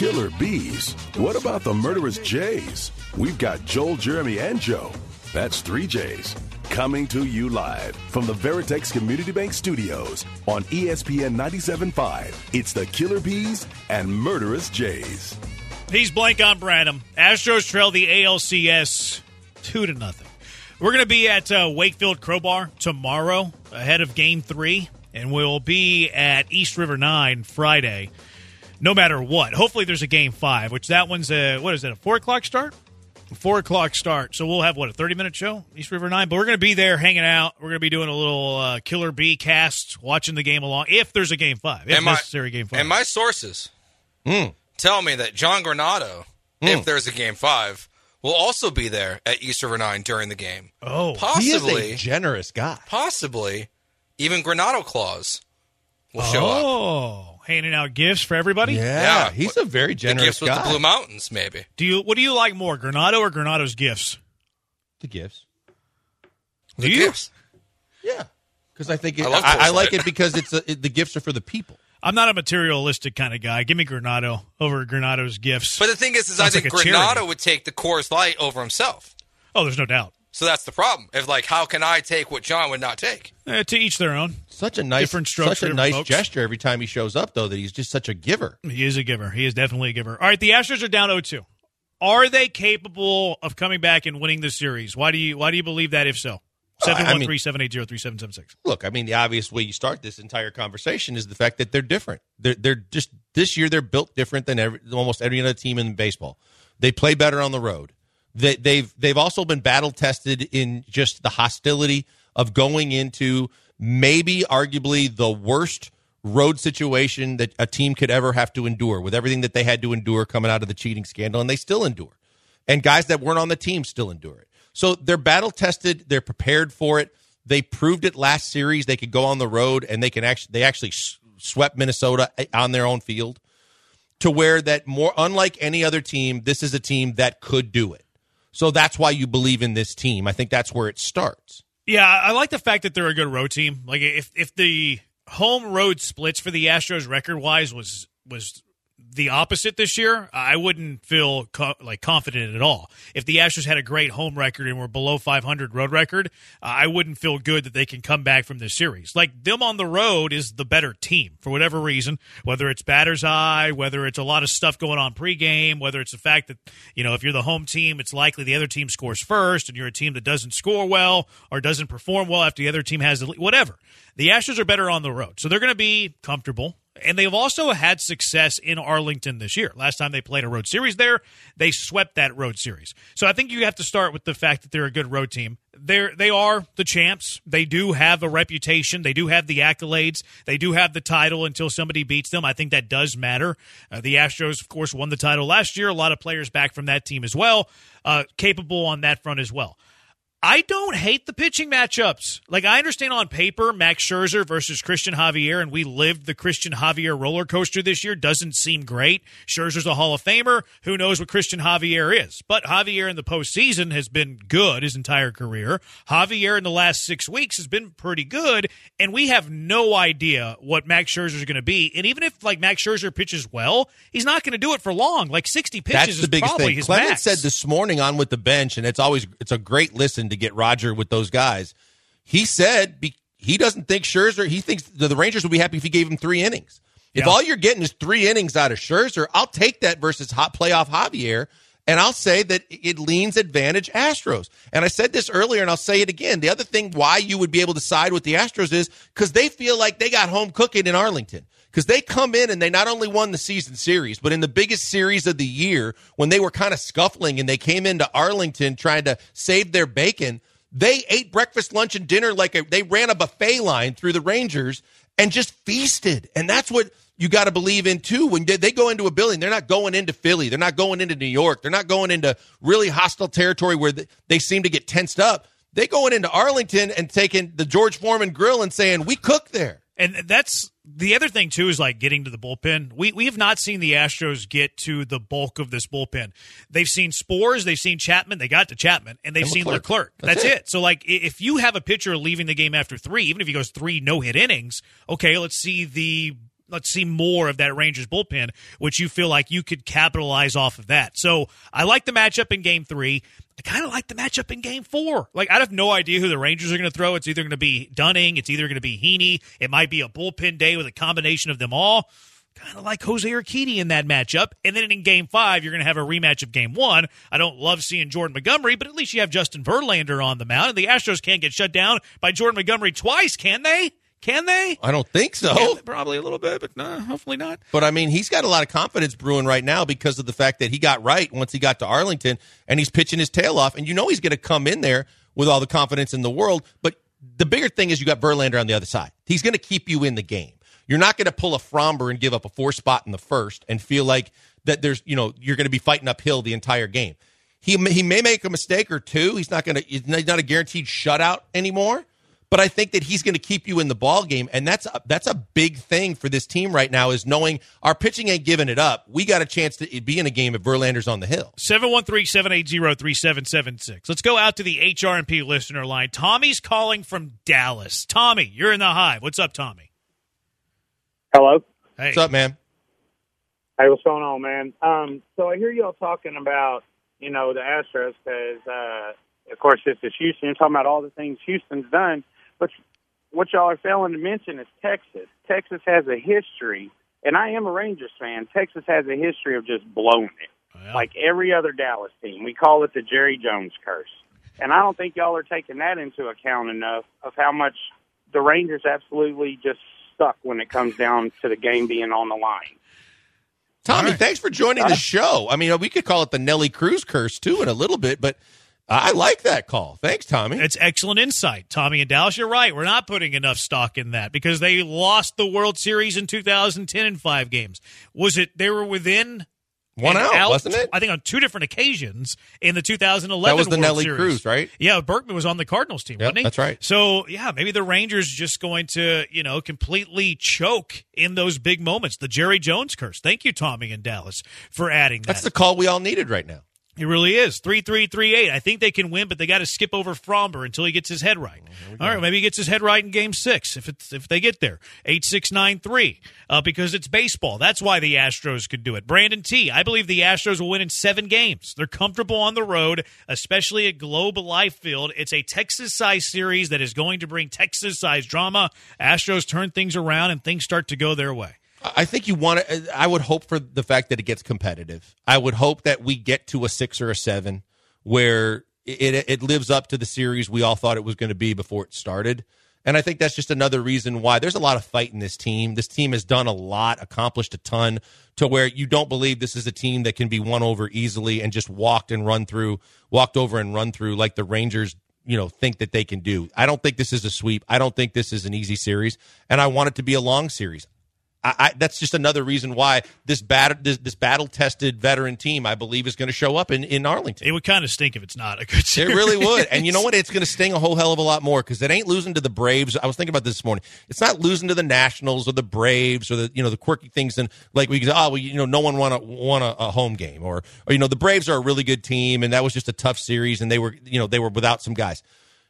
killer bees. What about the murderous Jays? We've got Joel, Jeremy, and Joe. That's three J's. Coming to you live from the Veritex Community Bank Studios on ESPN 97.5. It's the Killer Bees and Murderous Jays. He's blank on Branham. Astros trail the ALCS two to nothing. We're going to be at uh, Wakefield Crowbar tomorrow ahead of Game Three, and we'll be at East River Nine Friday. No matter what, hopefully there's a Game Five, which that one's a what is it a four o'clock start? Four o'clock start. So we'll have what a thirty minute show, East River Nine. But we're going to be there hanging out. We're going to be doing a little uh, Killer Bee cast, watching the game along. If there's a Game Five, if And my- necessary, Game Five. And my sources tell me that John Granato, if there's a game five, will also be there at East River Nine during the game. oh, He is Possibly, a generous guy. possibly, even Granato Claus will show up. Handing out gifts for everybody. Yeah, Yeah. he's a very The generous gifts with guy. the Blue Mountains, maybe. Do you? What do you like more, Granato or Granato's gifts? The gifts. The Do you? gifts. Yeah, because I think it, I I, I, like it because it's a, it, the gifts are for the people. I'm not a materialistic kind of guy. Give me Granato over Granato's gifts. But the thing is, is I think like Granato charity. would take the Coors Light over himself. oh, there's no doubt. So that's the problem. If like, how can I take what John would not take? Eh, to each their own. Such a nice, Different strokes such a nice folks. gesture every time he shows up, though. That he's just such a giver. He is a giver. He is definitely a giver. All right, the Astros are down 0-2. Are they capable of coming back and winning the series? Why do you Why do you believe that? If so, Uh, seven I one mean- three seven eight zero three seven seven six. Look, I mean, the obvious way you start this entire conversation is the fact that they're different. They're they're just this year they're built different than every, almost every other team in baseball. They play better on the road. They, they've they've also been battle tested in just the hostility of going into maybe arguably the worst road situation that a team could ever have to endure with everything that they had to endure coming out of the cheating scandal, and they still endure. And guys that weren't on the team still endure it. So they're battle tested. They're prepared for it. They proved it last series. They could go on the road and they can actually they actually swept Minnesota eh, on their own field to where that more unlike any other team, this is a team that could do it. So that's why you believe in this team. I think that's where it starts. Yeah, I like the fact that they're a good road team. Like if if the home road splits for the Astros record wise was was the opposite this year, I wouldn't feel co- like confident at all. If the Astros had a great home record and were below 500 road record, uh, I wouldn't feel good that they can come back from this series. Like them on the road is the better team for whatever reason, whether it's batter's eye, whether it's a lot of stuff going on pregame, whether it's the fact that you know if you're the home team, it's likely the other team scores first, and you're a team that doesn't score well or doesn't perform well after the other team has the. Whatever, the Astros are better on the road, so they're going to be comfortable. And they've also had success in Arlington this year. Last time they played a road series there, they swept that road series. So I think you have to start with the fact that they're a good road team. They're they are the champs. They do have a reputation. They do have the accolades. They do have the title until somebody beats them. I think that does matter. Uh, the Astros, of course, won the title last year. A lot of players back from that team as well, uh, capable on that front as well. I don't hate the pitching matchups. Like I understand on paper, Max Scherzer versus Christian Javier, and we lived the Christian Javier roller coaster this year. Doesn't seem great. Scherzer's a Hall of Famer. Who knows what Christian Javier is? But Javier in the postseason has been good his entire career. Javier in the last six weeks has been pretty good, and we have no idea what Max Scherzer is going to be. And even if like Max Scherzer pitches well, he's not going to do it for long. Like sixty pitches That's is the biggest probably thing. Clement max. said this morning on with the bench, and it's always it's a great listen to get Roger with those guys. He said be, he doesn't think Scherzer. He thinks the, the Rangers would be happy if he gave him three innings. If Yeah. all you're getting is three innings out of Scherzer, I'll take that versus hot playoff Javier. And I'll say that it leans advantage Astros. And I said this earlier, and I'll say it again. The other thing why you would be able to side with the Astros is because they feel like they got home cooking in Arlington. Because they come in and they not only won the season series, but in the biggest series of the year, when they were kind of scuffling and they came into Arlington trying to save their bacon, they ate breakfast, lunch, and dinner like a, they ran a buffet line through the Rangers and just feasted. And that's what you got to believe in too. When they- go into a building, they're not going into Philly, they're not going into New York, they're not going into really hostile territory where they, they seem to get tensed up. They going into Arlington and taking the George Foreman grill and saying, "We cook there." And that's the other thing too is like getting to the bullpen. We we have not seen the Astros get to the bulk of this bullpen. They've seen Sborz, they've seen Chapman, they got to Chapman, and they've And seen Leclerc. Leclerc. That's That's, it. it. So like if you have a pitcher leaving the game after three, even if he goes three no hit innings, okay, let's see the let's see more of that Rangers bullpen, which you feel like you could capitalize off of that. So I like the matchup in game three. I kind of like the matchup in game four. Like, I have no idea who the Rangers are going to throw. It's either going to be Dunning, it's either going to be Heaney, it might be a bullpen day with a combination of them all. Kind of like Jose Urquidy in that matchup. And then in game five, you're going to have a rematch of game one. I don't love seeing Jordan Montgomery, but at least you have Justin Verlander on the mound. And the Astros can't get shut down by Jordan Montgomery twice, can they? Can they? I don't think so. Probably a little bit, but no, hopefully not. But I mean, he's got a lot of confidence brewing right now because of the fact that he got right once he got to Arlington and he's pitching his tail off. And you know he's going to come in there with all the confidence in the world. But the bigger thing is you got Verlander on the other side. He's going to keep you in the game. You're not going to pull a Framber and give up a four spot in the first and feel like that there's, you know, you're going to be fighting uphill the entire game. He, he may make a mistake or two. He's not going to, he's not a guaranteed shutout anymore but I think that he's going to keep you in the ball game, and that's a, that's a big thing for this team right now. Is knowing our pitching ain't giving it up. We got a chance to be in a game if Verlander's on the hill. 713-780-3776. Let's go out to the HRP listener line. Tommy's calling from Dallas. Tommy, you're in the hive. What's up, Tommy? Hello. Hey. What's up, man? Hey, what's going on, man? Um, so I hear y'all talking about you know the Astros because, uh, of course, this is Houston. You're talking about all the things Houston's done. But what y'all are failing to mention is Texas. Texas has a history, and I am a Rangers fan. Texas has a history of just blowing it, Well, like every other Dallas team. We call it the Jerry Jones curse, and I don't think y'all are taking that into account enough of how much the Rangers absolutely just suck when it comes down to the game being on the line. Tommy, All right. thanks for joining the show. I mean, we could call it the Nelly Cruz curse too in a little bit, but I like that call. Thanks, Tommy. It's excellent insight, Tommy and Dallas. You're right. We're not putting enough stock in that because they lost the World Series in 2010 in five games. Was it they were within One and out, wasn't it? I think on two different occasions in the 2011 That was the World Nelly Series. Cruz, right? Yeah, Berkman was on the Cardinals team, Yep, wasn't he? that's right. So yeah, maybe the Rangers just going to you know completely choke in those big moments. The Jerry Jones curse. Thank you, Tommy and Dallas, for adding that. That's the call we all needed right now. It really is. 3 3 3 8. I think they can win, but they got to skip over Framber until he gets his head right. All right, maybe he gets his head right in game six if it's if they get there. 8 6 9 3. Uh, because it's baseball. That's why the Astros could do it. Brandon T. I believe the Astros will win in seven games. They're comfortable on the road, especially at Globe Life Field. It's a Texas sized series that is going to bring Texas sized drama. Astros turn things around and things start to go their way. I think you want to. I would hope for the fact that it gets competitive. I would hope that we get to a six or a seven where it it lives up to the series we all thought it was going to be before it started. And I think that's just another reason why there's a lot of fight in this team. This team has done a lot, accomplished a ton, to where you don't believe this is a team that can be won over easily and just walked and run through, walked over and run through like the Rangers you know think that they can do. I don't think this is a sweep. I don't think this is an easy series, and I want it to be a long series. I, I, that's just another reason why this bat, this, this battle tested veteran team, I believe, is going to show up in, in Arlington. It would kind of stink if it's not a good It really would. And you know what? It's going to sting a whole hell of a lot more because it ain't losing to the Braves. I was thinking about this this morning. It's not losing to the Nationals or the Braves or the you know the quirky things and like we say, oh well, you know no one won a won a, a home game or or you know the Braves are a really good team and that was just a tough series and they were you know they were without some guys.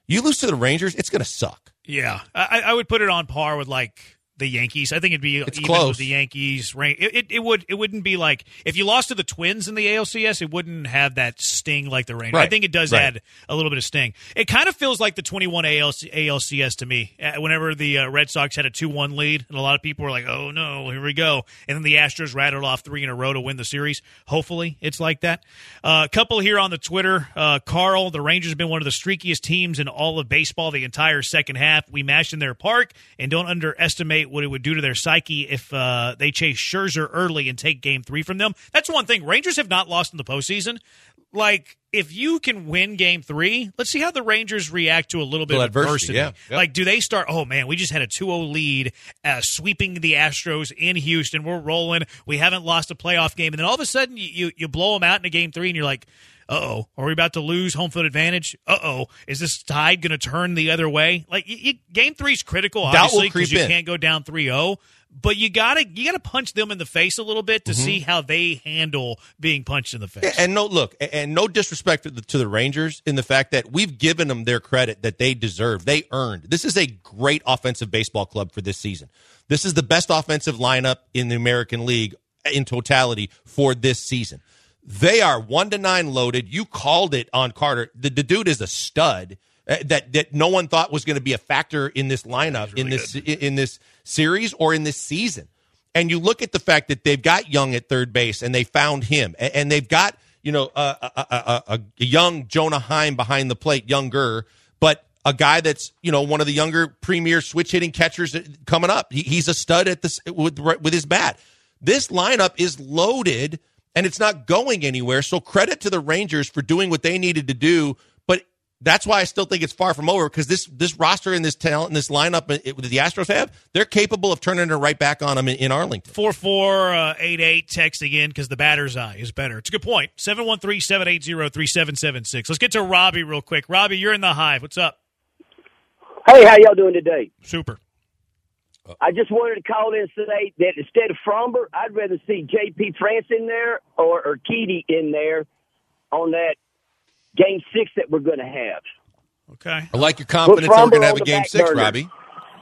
You lose to the Rangers, it's going to suck. Yeah, I, I would put it on par with like the Yankees. I think it'd be It's even close. with the Yankees. Rain. It, it, it would it wouldn't be like if you lost to the Twins in the ALCS, it wouldn't have that sting like the Rangers. I think it does Right. add a little bit of sting. It kind of feels like the 21 ALC, ALCS to me. Uh, Whenever the uh, Red Sox had a 2-1 lead, and a lot of people were like, "Oh no, here we go," and then the Astros rattled off three in a row to win the series. Hopefully, it's like that. Uh, a couple here on the Twitter. Uh, Carl, the Rangers have been one of the streakiest teams in all of baseball the entire second half. We mashed in their park, and don't underestimate what it would do to their psyche if uh, they chase Scherzer early and take Game Three from them. That's one thing. Rangers have not lost in the postseason. Like if you can win Game Three, let's see how the Rangers react to a little bit of adversity, adversity. yeah. Yep. Like, do they start? Oh man, we just had a 2-0 lead, uh, sweeping the Astros in Houston. We're rolling. We haven't lost a playoff game, and then all of a sudden you you, you blow them out in a Game Three, and you're like. Uh oh, are we about to lose home field advantage? Uh oh, is this tide going to turn the other way? Like, game three is critical, obviously, because you in. can't go down 3 0. but you gotta you gotta punch them in the face a little bit to mm-hmm. see how they handle being punched in the face. And no look, and no disrespect to the, to the Rangers in the fact that we've given them their credit that they deserve. They earned. This is a great offensive baseball club for this season. This is the best offensive lineup in the American League in totality for this season. They are one to nine loaded. You called it on Carter. The, the dude is a stud uh, that that no one thought was going to be a factor in this lineup really in this good. in this series or in this season. And you look at the fact that they've got Jung at third base and they found him, and, and they've got you know a, a, a, a, young Jonah Heim behind the plate, younger, but a guy that's you know one of the younger premier switch hitting catchers coming up. He, he's a stud at this with with his bat. This lineup is loaded and it's not going anywhere. So credit to the Rangers for doing what they needed to do. But that's why I still think it's far from over because this this roster and this talent and this lineup that the Astros have, they're capable of turning it right back on them in, in Arlington. Four four uh, eight eight text again because the batter's eye is better. It's a good point. 713-780-3776. Let's get to Robbie real quick. Robbie, you're in the hive. What's up? Hey, how y'all doing today? Super. I just wanted to call in and say that instead of Framber, I'd rather see J.P. France in there or, or Keedy in there on that game six that we're going to have. Okay. I like your confidence that we're going to have a game six, burner. Robbie.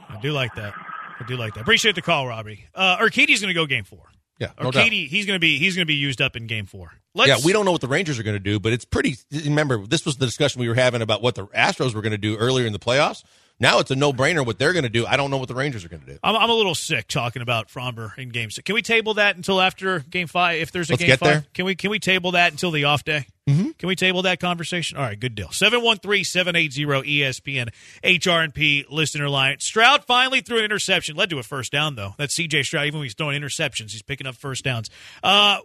I do like that. I do like that. Appreciate the call, Robbie. Uh, Urquidy's going to go game four. Yeah, no Urquidy, he's going to be he's going to be used up in game four. Let's, yeah, we don't know what the Rangers are going to do, but it's pretty. Remember, this was the discussion we were having about what the Astros were going to do earlier in the playoffs. Now it's a no brainer what they're going to do. I don't know what the Rangers are going to do. I'm, I'm, a little sick talking about Framber in game six. Can we table that until after game five? If there's a Let's game five, there. can we can we table that until the off day? Mm-hmm. Can we table that conversation? All right, good deal. 713-780-ESPN HRNP listener line. Stroud finally threw an interception. Led to a first down, though. That's CJ Stroud. Even when he's throwing interceptions, he's picking up first downs. Uh,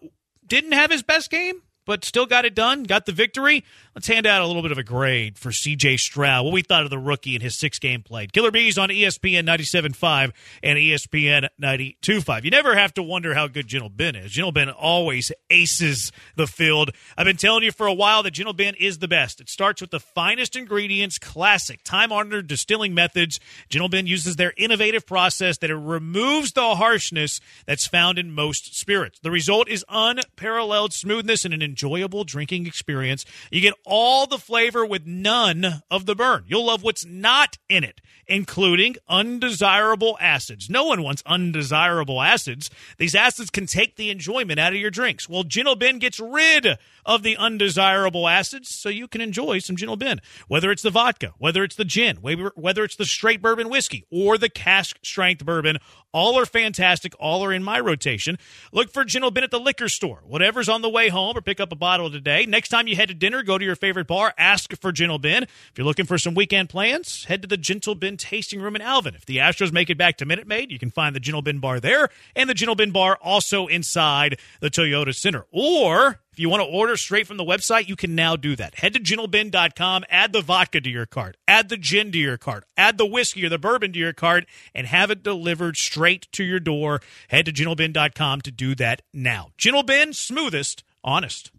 didn't have his best game but still got it done, got the victory. Let's hand out a little bit of a grade for CJ Stroud, what we thought of the rookie in his six game played. Killer Bees on ESPN 97.5 and ESPN 92.5. You never have to wonder how good Gentle Ben is. Gentle Ben always aces the field. I've been telling you for a while that Gentle Ben is the best. It starts with the finest ingredients, classic, time honored distilling methods. Gentle Ben uses their innovative process that it removes the harshness that's found in most spirits. The result is unparalleled smoothness and an enjoyable drinking experience. You get all the flavor with none of the burn. You'll love what's not in it, including undesirable acids. No one wants undesirable acids. These acids can take the enjoyment out of your drinks. Well, Gentle Ben gets rid of the undesirable acids so you can enjoy some Gentle Ben. Whether it's the vodka, whether it's the gin, whether it's the straight bourbon whiskey or the cask strength bourbon, all are fantastic. All are in my rotation. Look for Gentle Ben at the liquor store. Whatever's on the way home or pick up a bottle today. Next time you head to dinner, go to your favorite bar, ask for Gentle Ben. If you're looking for some weekend plans, head to the Gentle Ben tasting room in Alvin. If the Astros make it back to Minute Maid, you can find the Gentle Ben bar there and the Gentle Ben bar also inside the Toyota Center. Or if you want to order straight from the website, you can now do that. Head to gentleben.com, add the vodka to your cart, add the gin to your cart, add the whiskey or the bourbon to your cart, and have it delivered straight to your door. Head to gentleben.com to do that now. Gentle Ben, smoothest, honest.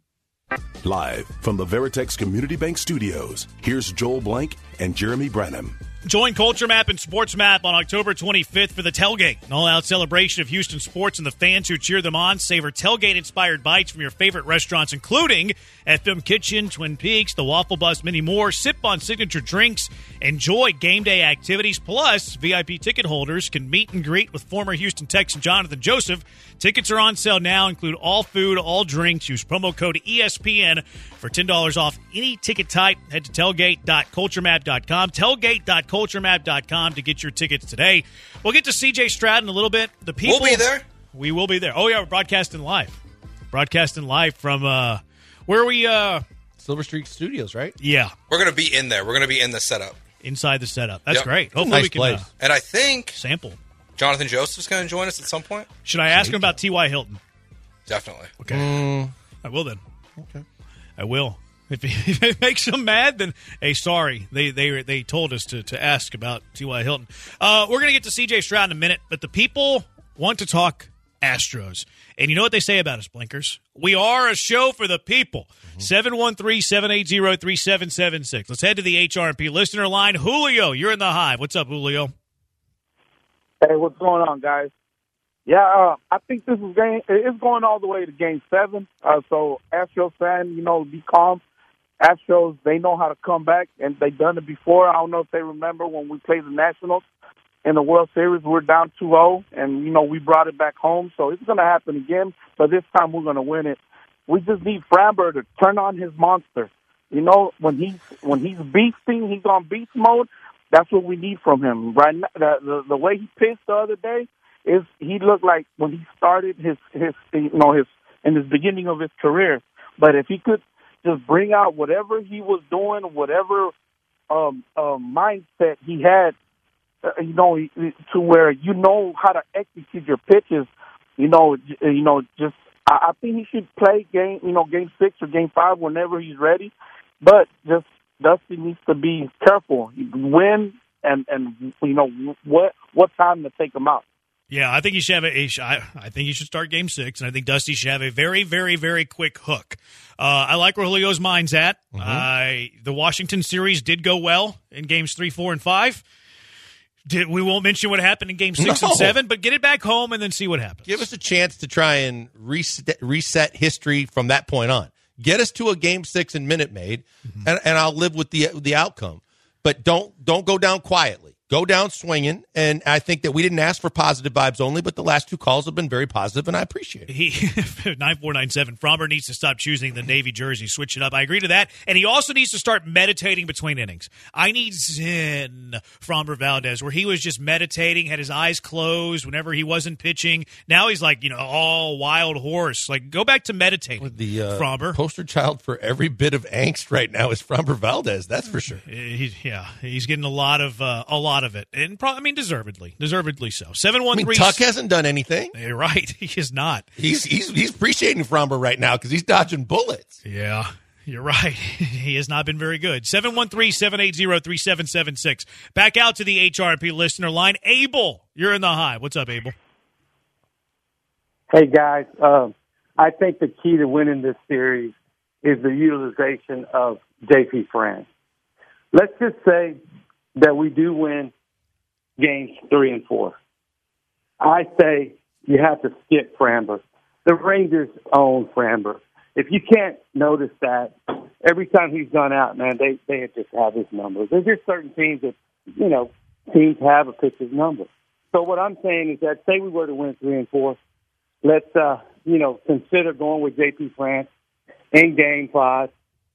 Live from the Veritex Community Bank Studios, here's Joel Blank and Jeremy Branham. Join Culture Map and Sports Map on October 25th for the tailgate, an all-out celebration of Houston sports and the fans who cheer them on. Savor tailgate-inspired bites from your favorite restaurants, including FM Kitchen, Twin Peaks, the Waffle Bus, many more. Sip on signature drinks, enjoy game day activities. Plus, VIP ticket holders can meet and greet with former Houston Texan Jonathan Joseph. Tickets are on sale now, include all food, all drinks. Use promo code ESPN for $10 off any ticket type. Head to tailgate.culturemap.com. Tailgate.culturemap.com culturemap.com to get your tickets today. We'll get to CJ Stroud in a little bit. The people We'll be there. We will be there. Oh yeah, we're broadcasting live. Broadcasting live from uh where are we uh Silver Streak Studios, right? Yeah. We're going to be in there. We're going to be in the setup. Inside the setup. That's Yep. great. Hopefully Nice we can place. uh, And I think sample. Jonathan Joseph's going to join us at some point. Should I ask him about T.Y. Hilton? Definitely. Okay. I will then. Okay. I will. If, if it makes them mad, then hey, sorry. They they they told us to, to ask about T.Y. Hilton. Uh, we're gonna get to C.J. Stroud in a minute, but the people want to talk Astros, and you know what they say about us, Blinkers. We are a show for the people. 713-780-3776. Let's head to the HRP listener line. Julio, you're in the hive. What's up, Julio? Hey, what's going on, guys? Yeah, uh, I think this is game. It's going all the way to game seven. Uh, so Astros fan, you know, be calm. Astros, they know how to come back, and they've done it before. I don't know if they remember when we played the Nationals in the World Series. We're down 2-0, and you know we brought it back home. So it's going to happen again, but this time we're going to win it. We just need Framber to turn on his monster. You know, when he's when he's beasting, he's on beast mode. That's what we need from him. Right now, the, the the way he pitched the other day is he looked like when he started his his you know his in his beginning of his career. But if he could just bring out whatever he was doing, whatever um, um, mindset he had, uh, you know, to where you know how to execute your pitches. You know, you know, just I, I think he should play game, you know, game six or game five whenever he's ready. But just Dusty needs to be careful. When and and you know what what time to take him out. Yeah, I think he should have a. I, I think he should start Game Six, and I think Dusty should have a very, very, very quick hook. Uh, I like where Julio's mind's at. Mm-hmm. Uh, the Washington series did go well in Games Three, Four, and Five. Did, we won't mention what happened in Game Six no. and Seven, but get it back home and then see what happens. Give us a chance to try and reset, reset history from that point on. Get us to a Game Six and Minute Maid, mm-hmm. and, and I'll live with the the outcome. But don't don't go down quietly go down swinging. And I think that we didn't ask for positive vibes only, but the last two calls have been very positive, and I appreciate it. He nine four nine seven. Framber needs to stop choosing the Navy jersey, switch it up. I agree to that, and he also needs to start meditating between innings. I need Zen Framber Valdez, where he was just meditating, had his eyes closed whenever he wasn't pitching. Now he's like you know all wild horse. Like go back to meditating. The uh, Framber poster child for every bit of angst right now is Framber Valdez. That's for sure. He, yeah, he's getting a lot of uh, a lot of it, and pro- I mean deservedly, deservedly so. Seven one three. Tuck hasn't done anything. You're right, he is not. He's he's he's appreciating Framber right now because he's dodging bullets. Yeah. You're right. he has not been very good. 713 780 3776. Back out to the HRP listener line. Abel, you're in the high. What's up, Abel? Hey, guys. Um, I think the key to winning this series is the utilization of JP France. Let's just say that we do win games three and four. I say you have to skip Framber. The Rangers own Framber. If you can't notice that, every time he's gone out, man, they they just have his numbers. There's just certain teams that you know teams have a pitcher's number. So what I'm saying is that say we were to win three and four, let's uh, you know consider going with JP France in Game Five,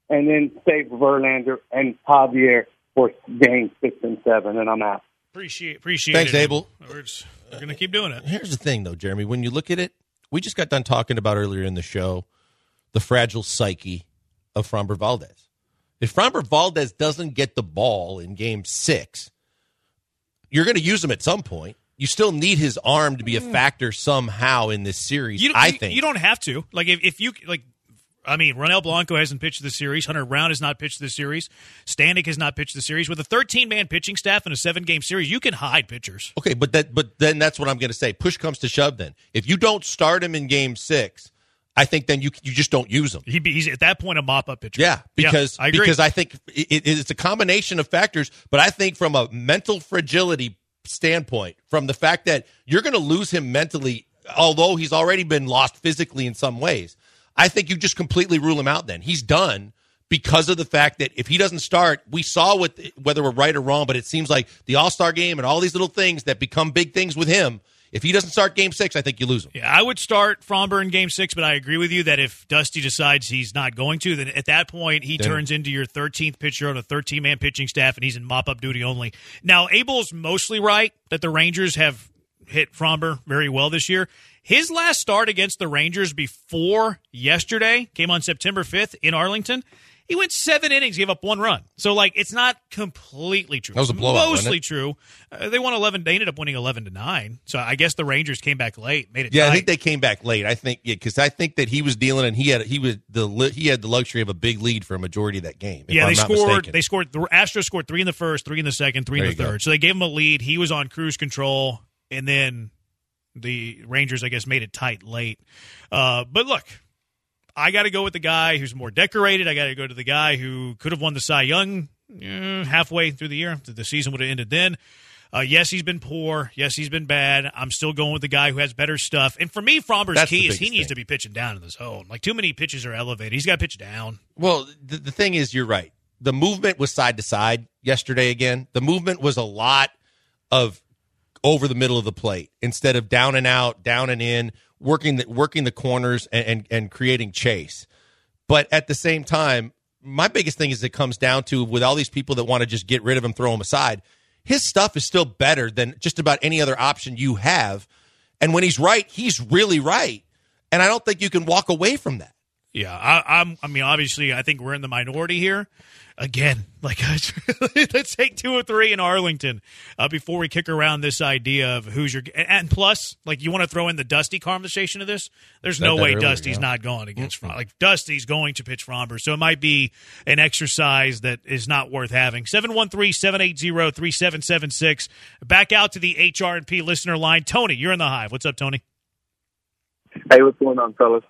and then save Verlander and Javier for game six and seven, and I'm out. Appreciate appreciate Thanks, it. Abel. We're, we're going to keep doing it. Here's the thing, though, Jeremy. When you look at it, we just got done talking about earlier in the show the fragile psyche of Framber Valdez. If Framber Valdez doesn't get the ball in Game Six, you're going to use him at some point. You still need his arm to be a mm. factor somehow in this series. You, I you, think you don't have to. Like if, if you like I mean, Ronel Blanco hasn't pitched the series. Hunter Brown has not pitched the series. Stanek has not pitched the series. With a 13 man pitching staff in a seven game series, you can hide pitchers. Okay, but that but then that's what I'm going to say. Push comes to shove. Then if you don't start him in Game Six, I think then you you just don't use him. He, he's at that point a mop up pitcher. Yeah, because yeah, I because I think it, it's a combination of factors. But I think from a mental fragility standpoint, from the fact that you're going to lose him mentally, although he's already been lost physically in some ways. I think you just completely rule him out then. He's done because of the fact that if he doesn't start, we saw what whether we're right or wrong, but it seems like the All Star game and all these little things that become big things with him. If he doesn't start Game Six, I think you lose him. Yeah, I would start Framber in Game Six, but I agree with you that if Dusty decides he's not going to, then at that point he then, turns into your 13th pitcher on a 13 man pitching staff, and he's in mop up duty only. Now, Abel's mostly right that the Rangers have hit Framber very well this year. His last start against the Rangers before yesterday came on September 5th in Arlington. He went seven innings, gave up one run. So, like, it's not completely true. That was a blowout. Mostly true. Uh, they won eleven. They ended up winning eleven to nine. So, I guess the Rangers came back late, made it. Yeah, tight. I think they came back late. I think yeah, because I think that he was dealing, and he had he was the he had the luxury of a big lead for a majority of that game. Yeah, I'm they scored. Mistaken. They scored. The Astros scored three in the first, three in the second, three there in the third. Go. So they gave him a lead. He was on cruise control, and then the Rangers, I guess, made it tight late. Uh, but look, I got to go with the guy who's more decorated. I got to go to the guy who could have won the Cy Young uh, halfway through the year. The season would have ended then. Uh, yes, he's been poor. Yes, he's been bad. I'm still going with the guy who has better stuff. And for me, Framber's That's key is he needs thing. to be pitching down in the zone. Like too many pitches are elevated. He's got to pitch down. Well, the, the thing is, you're right. The movement was side to side yesterday again. The movement was a lot of over the middle of the plate instead of down and out, down and in, working the, working the corners and, and, and creating chase. But at the same time, my biggest thing is it comes down to with all these people that want to just get rid of him, throw him aside. His stuff is still better than just about any other option you have. And when he's right, he's really right. And I don't think you can walk away from that. Yeah, I, I'm. I mean, obviously, I think we're in the minority here. Again, like let's take two or three in Arlington uh, before we kick around this idea of who's your. And plus, like you want to throw in the Dusty conversation of this. There's no way earlier, Dusty's yeah. not going against Fromm. Like Dusty's going to pitch Framber, so it might be an exercise that is not worth having. 713-780-3776. Back out to the HR and P listener line. Tony, you're in the hive. What's up, Tony? Hey, what's going on, fellas?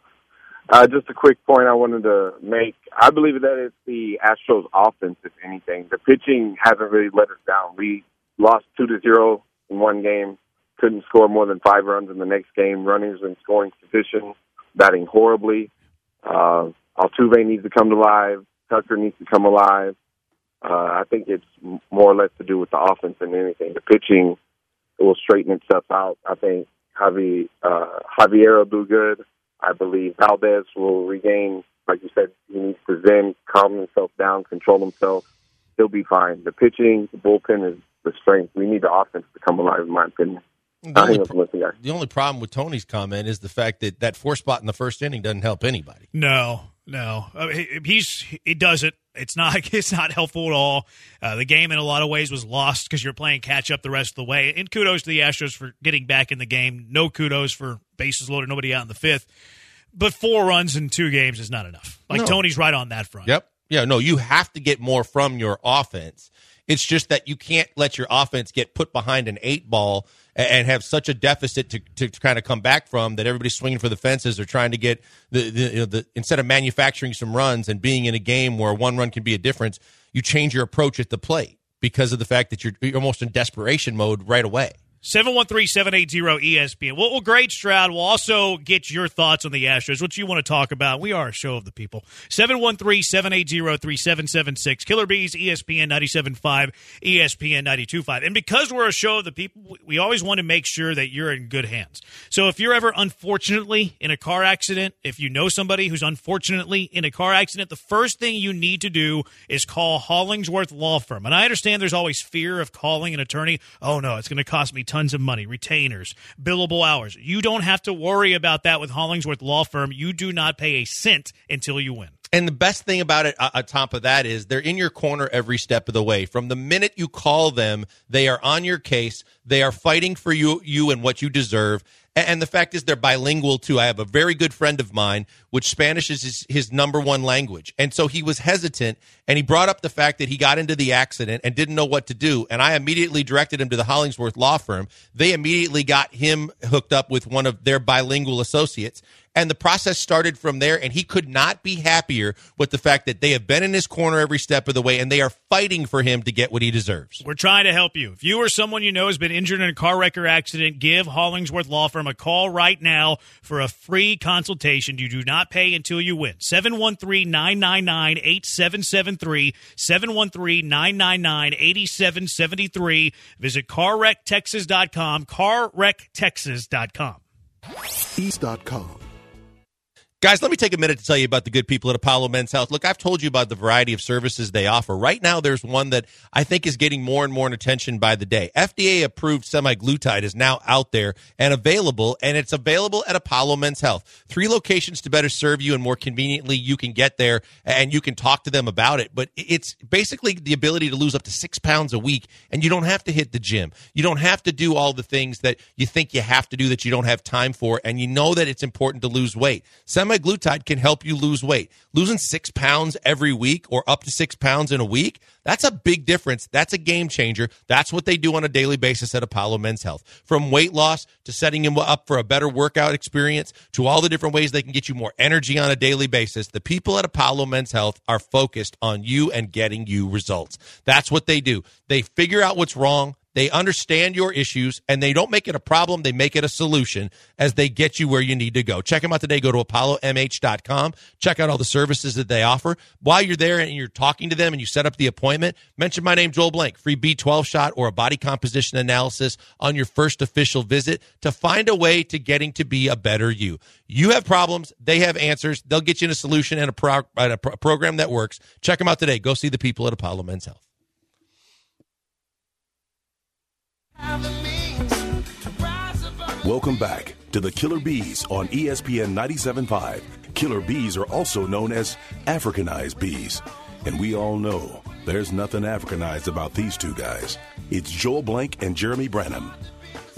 Uh, just a quick point I wanted to make. I believe that it's the Astros offense, if anything. The pitching hasn't really let us down. We lost two to zero in one game, couldn't score more than five runs in the next game. Runners in scoring position, batting horribly. Uh, Altuve needs to come alive. Tucker needs to come alive. Uh, I think it's more or less to do with the offense than anything. The pitching will straighten itself out. I think Javi, uh, Javier will do good. I believe Valdez will regain, like you said, he needs to zen, calm himself down, control himself. He'll be fine. The pitching, the bullpen is the strength. We need the offense to come alive, in my opinion. The only, think that's one thing I the only problem with Tony's comment is the fact that that four spot in the first inning doesn't help anybody. No, no. I mean, he's he does it. It's not it's not helpful at all. Uh, the game in a lot of ways was lost because you're playing catch up the rest of the way. And kudos to the Astros for getting back in the game. No kudos for bases loaded, nobody out in the fifth. But four runs in two games is not enough. Like No. Tony's right on that front. Yep. Yeah, no, you have to get more from your offense. It's just that you can't let your offense get put behind an eight ball and have such a deficit to, to, kind of come back from that everybody's swinging for the fences or trying to get the, the, you know, the instead of manufacturing some runs and being in a game where one run can be a difference, you change your approach at the plate because of the fact that you're, you're almost in desperation mode right away. 713-780-ESPN. We'll, we'll grade Stroud. We'll also get your thoughts on the Astros, what you want to talk about. We are a show of the people. 713-780-3776. Killer Bees, ESPN 97.5, ESPN 92.5. And because we're a show of the people, we always want to make sure that you're in good hands. So if you're ever unfortunately in a car accident, if you know somebody who's unfortunately in a car accident, the first thing you need to do is call Hollingsworth Law Firm. And I understand there's always fear of calling an attorney. Oh no, it's going to cost me tons of money, retainers, billable hours. You don't have to worry about that with Hollingsworth Law Firm. You do not pay a cent until you win. And the best thing about it, uh, on top of that, is they're in your corner every step of the way. From the minute you call them, they are on your case. They are fighting for you, you and what you deserve. And the fact is, they're bilingual too. I have a very good friend of mine, which Spanish is his, his number one language, and so he was hesitant, and he brought up the fact that he got into the accident and didn't know what to do. And I immediately directed him to the Hollingsworth Law Firm. They immediately got him hooked up with one of their bilingual associates, and the process started from there. And he could not be happier with the fact that they have been in his corner every step of the way, and they are fighting for him to get what he deserves. We're trying to help you. If you or someone you know has been injured in a car wreck or accident, give Hollingsworth Law Firm a call right now for a free consultation. You do not pay until you win. 713 999 8773. 713 999 8773. Visit carwrecktexas.com. Carwrecktexas.com. East.com. Guys, let me take a minute to tell you about the good people at Apollo Men's Health. Look, I've told you about the variety of services they offer. Right now, there's one that I think is getting more and more attention by the day. FDA approved semaglutide is now out there and available, and it's available at Apollo Men's Health. Three locations to better serve you and more conveniently you can get there and you can talk to them about it. But it's basically the ability to lose up to six pounds a week, and you don't have to hit the gym. You don't have to do all the things that you think you have to do that you don't have time for, and you know that it's important to lose weight. Semaglutide can help you lose weight. Losing six pounds every week or up to six pounds in a week, that's a big difference. That's a game changer. That's what they do on a daily basis at Apollo Men's Health. From weight loss to setting you up for a better workout experience to all the different ways they can get you more energy on a daily basis, the people at Apollo Men's Health are focused on you and getting you results. That's what they do. They figure out what's wrong. They understand your issues and they don't make it a problem. They make it a solution as they get you where you need to go. Check them out today. Go to apollomh.com. Check out all the services that they offer. While you're there and you're talking to them and you set up the appointment, mention my name, Joel Blank, free B12 shot or a body composition analysis on your first official visit to find a way to getting to be a better you. You have problems. They have answers. They'll get you in a solution and a, pro- and a pro- program that works. Check them out today. Go see the people at Apollo Men's Health. Welcome back to the Killer Bees on ESPN 97.5. Killer bees are also known as Africanized bees. And we all know there's nothing Africanized about these two guys. It's Joel Blank and Jeremy Branham.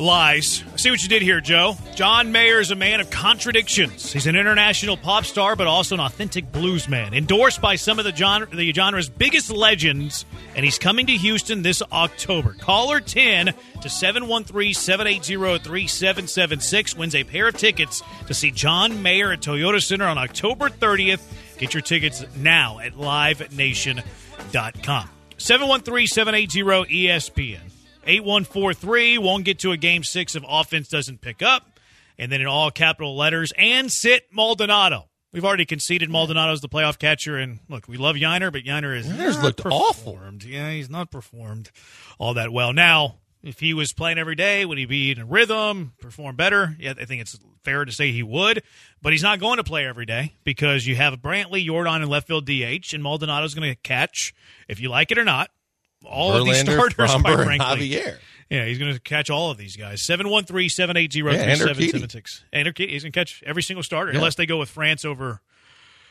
Lies. I see what you did here, Joe. John Mayer is a man of contradictions. He's an international pop star, but also an authentic blues man, endorsed by some of the, genre, the genre's biggest legends, and he's coming to Houston this October. Caller 10 to 713-780-3776 wins a pair of tickets to see John Mayer at Toyota Center on October 30th. Get your tickets now at livenation.com. 713-780-ESPN. 8143 won't get to a game six if offense doesn't pick up. And then in all capital letters, and sit Maldonado. We've already conceded Maldonado's the playoff catcher. And look, we love Yainer, but Yainer is Yainer's looked performed. Yeah, he's not performed all that well. Now, if he was playing every day, would he be in a rhythm, perform better? Yeah, I think it's fair to say he would. But he's not going to play every day because you have Brantley, Yordan, and left field DH, and Maldonado's going to catch, if you like it or not, all of these Verlander, starters, Framber, quite frankly. Javier. Yeah, he's going to catch all of these guys. 713 780 Yeah, and Urquidy. 3776. And Urquidy, he's going to catch every single starter, unless they go with France over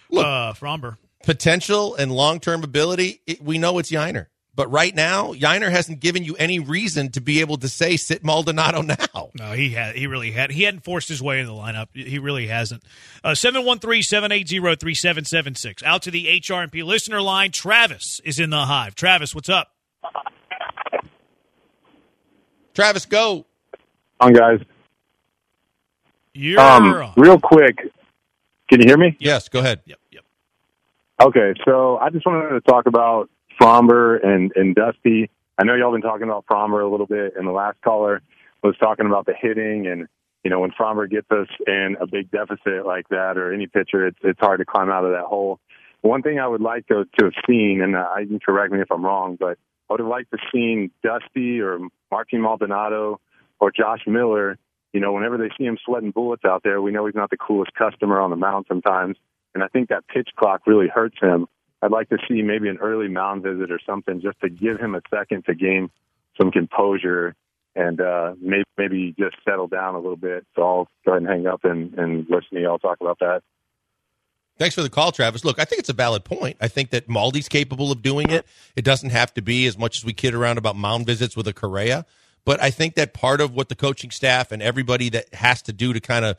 Look. uh, Framber. Potential and long term ability, it, we know it's Yainer. But right now, Yainer hasn't given you any reason to be able to say sit Maldonado now. No, he had. He really had. He hadn't forced his way into the lineup. He really hasn't. Uh, 713-780-3776. Out to the HRMP listener line. Travis is in the hive. Travis, what's up? Travis, go. On guys. You're Um, on. real quick, can you hear me? Yes, go ahead. Yep, yep. Okay, so I just wanted to talk about Framber and, and Dusty. I know y'all been talking about Framber a little bit, and the last caller was talking about the hitting and you know when Framber gets us in a big deficit like that, or any pitcher, it's it's hard to climb out of that hole. One thing I would like to, to have seen, and I, you can correct me if I'm wrong, but I would have liked to seen Dusty or Martin Maldonado or Josh Miller. You know, whenever they see him sweating bullets out there, we know he's not the coolest customer on the mound sometimes, and I think that pitch clock really hurts him. I'd like to see maybe an early mound visit or something just to give him a second to gain some composure and uh, maybe maybe just settle down a little bit. So I'll go ahead and hang up and, and listen to y'all talk about that. Thanks for the call, Travis. Look, I think it's a valid point. I think that Maldy's capable of doing it. It doesn't have to be as much as we kid around about mound visits with a Correa. But I think that part of what the coaching staff and everybody that has to do to kind of,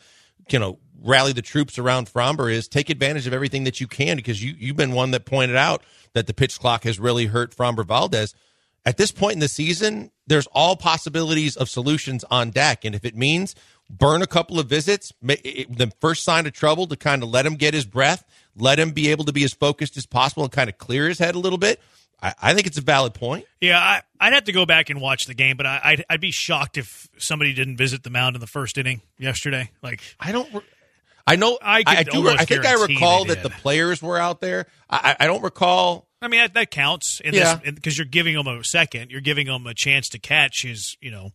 you know, rally the troops around Framber is take advantage of everything that you can because you, you've been one that pointed out that the pitch clock has really hurt Framber Valdez. At this point in the season, there's all possibilities of solutions on deck. And if it means burn a couple of visits, the first sign of trouble to kind of let him get his breath, let him be able to be as focused as possible and kind of clear his head a little bit. I, I think it's a valid point. Yeah, I, I'd have to go back and watch the game, but I, I'd, I'd be shocked if somebody didn't visit the mound in the first inning yesterday. Like, I don't. Re- I know. I I, do. I think I recall that the players were out there. I, I don't recall. I mean, that, that counts in Yeah. this because you're giving him a second. You're giving him a chance to catch his, you know,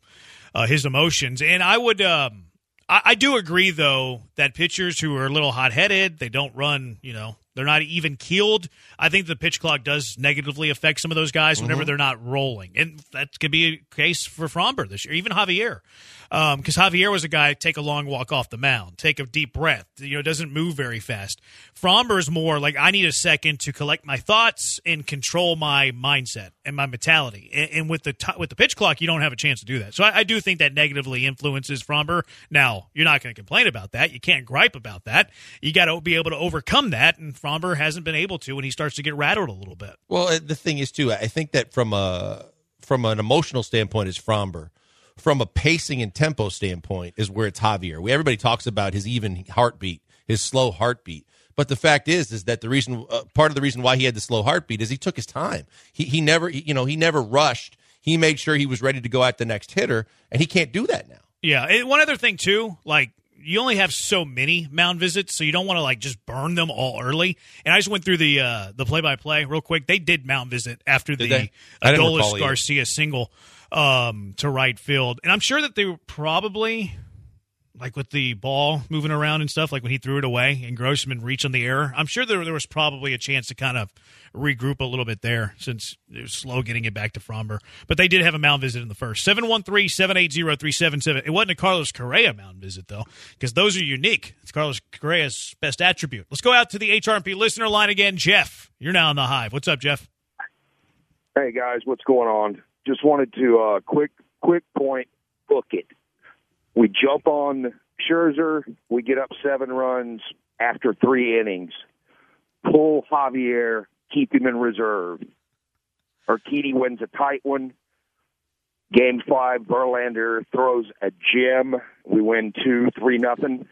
uh, his emotions. And I would, um, I, I do agree though that pitchers who are a little hot headed, they don't run, you know, they're not even keeled. I think the pitch clock does negatively affect some of those guys whenever mm-hmm. they're not rolling, and that could be a case for Framber this year, even Javier, because Javier was a guy take a long walk off the mound, take a deep breath, you know, doesn't move very fast. Framber is more like I need a second to collect my thoughts and control my mindset and my mentality, and, and with the t- with the pitch clock, you don't have a chance to do that. So I, I do think that negatively influences Framber. Now you're not going to complain about that, you can't gripe about that. You got to be able to overcome that, and Framber hasn't been able to when he starts to get rattled a little bit. Well, uh, the thing is too. I think that from a from an emotional standpoint is Framber. From a pacing and tempo standpoint is where it's Javier. We, everybody talks about his even heartbeat, his slow heartbeat. But the fact is, is that the reason, uh, part of the reason why he had the slow heartbeat is he took his time. He he never, you know, he never rushed. He He made sure he was ready to go at the next hitter, and he can't do that now. Yeah, and one other thing too, like you only have so many mound visits, so you don't want to like just burn them all early. And I just went through the uh, the play by play real quick. They did mound visit after Did the they? I didn't recall Adolis. Garcia single um, to right field, and I'm sure that they were probably like with the ball moving around and stuff, like when he threw it away and Grossman reached on the error. I'm sure there, there was probably a chance to kind of regroup a little bit there since it was slow getting it back to Framber. But they did have a mound visit in the first. 713 780 377. It wasn't a Carlos Correa mound visit, though, because those are unique. It's Carlos Correa's best attribute. Let's go out to the HRP listener line again. Jeff, you're now on the hive. What's up, Jeff? Hey guys, what's going on? Just wanted to uh, quick quick point book it. We jump on Scherzer. We get up seven runs after three innings. Pull Javier, keep him in reserve. Urquidy wins a tight one. Game five, Verlander throws a gem. We win two, three, nothing.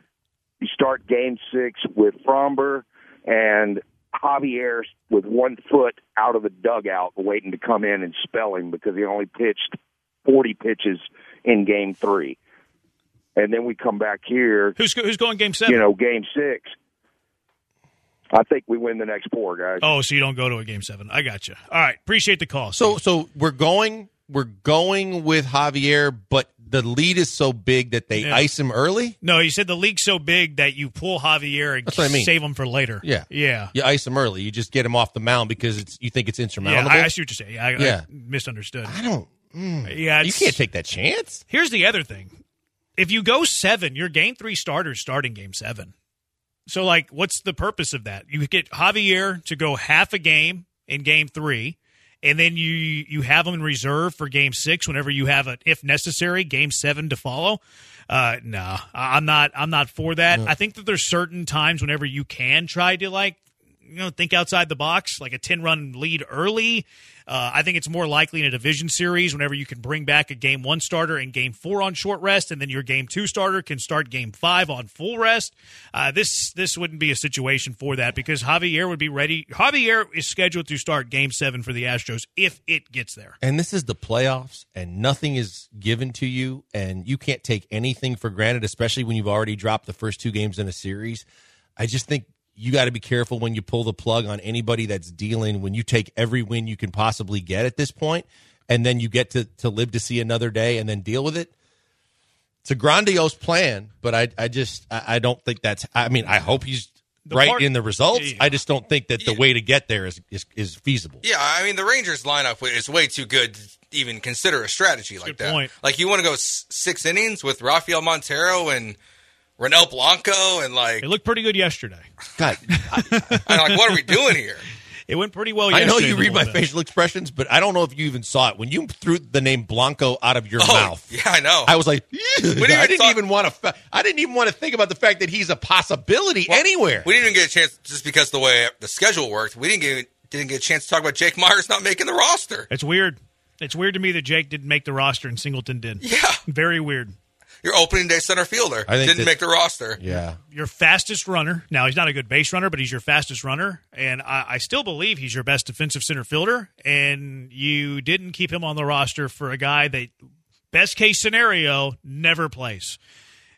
You start game six with Framber and Javier with one foot out of the dugout waiting to come in and spell him because he only pitched 40 pitches in game three. And then we come back here, Who's who's going game seven? you know, game six. I think we win the next four, guys. oh, so you don't go to a game seven. I got you. All right. Appreciate the call. So so we're going we're going with Javier, but the lead is so big that they Yeah. ice him early. no, you said the league's so big that you pull Javier and That's what I mean. save him for later. Yeah, Yeah. You ice him early. You just get him off the mound because it's you think it's Yeah, insurmountable. I, I see what you're saying. Yeah, I, Yeah. I misunderstood. I don't. Mm. Yeah, You can't take that chance. Here's the other thing: if you go seven, your game three starters starting game seven. So, like, what's the purpose of that? You get Javier to go half a game in game three, and then you you have them in reserve for game six whenever you have a, if necessary, game seven to follow. Uh, no, I'm not. I'm not for that. I think that there's certain times whenever you can try to like you know think outside the box, like a ten run lead early. Uh, I think it's more likely in a division series whenever you can bring back a game one starter and game four on short rest, and then your game two starter can start game five on full rest. Uh, this this wouldn't be a situation for that because Javier would be ready. Javier is scheduled to start game seven for the Astros if it gets there. And this is the playoffs, and nothing is given to you, and you can't take anything for granted, especially when you've already dropped the first two games in a series. I just think you got to be careful when you pull the plug on anybody that's dealing. When you take every win you can possibly get at this point, and then you get to to live to see another day, and then deal with it. It's a grandiose plan, but I I just I, I don't think that's. I mean, I hope he's The right part- in the results. Yeah. I just don't think that the way to get there is is, is feasible. Yeah, I mean the Rangers lineup is way too good to even consider a strategy like good that. point. Like you want to go s- six innings with Rafael Montero and Ronel Blanco and like, It looked pretty good yesterday. God, I'm like, what are we doing here? It went pretty well. Yesterday. I know you read my bullpen. facial expressions, but I don't know if you even saw it when you threw the name Blanco out of your Oh, mouth. yeah, I know. I was like, "Ew." didn't I didn't talk- even want to. I didn't even want to think about the fact that he's a possibility anywhere. We didn't even get a chance just because the way the schedule worked. We didn't get didn't get a chance to talk about Jake Meyers not making the roster. It's weird. It's weird to me that Jake didn't make the roster and Singleton did. Yeah, Very weird. Your opening day center fielder I think didn't that- make the roster. yeah, Your fastest runner. Now he's not a good base runner, but he's your fastest runner, and I, I still believe he's your best defensive center fielder. And you didn't keep him on the roster for a guy that, best case scenario, never plays.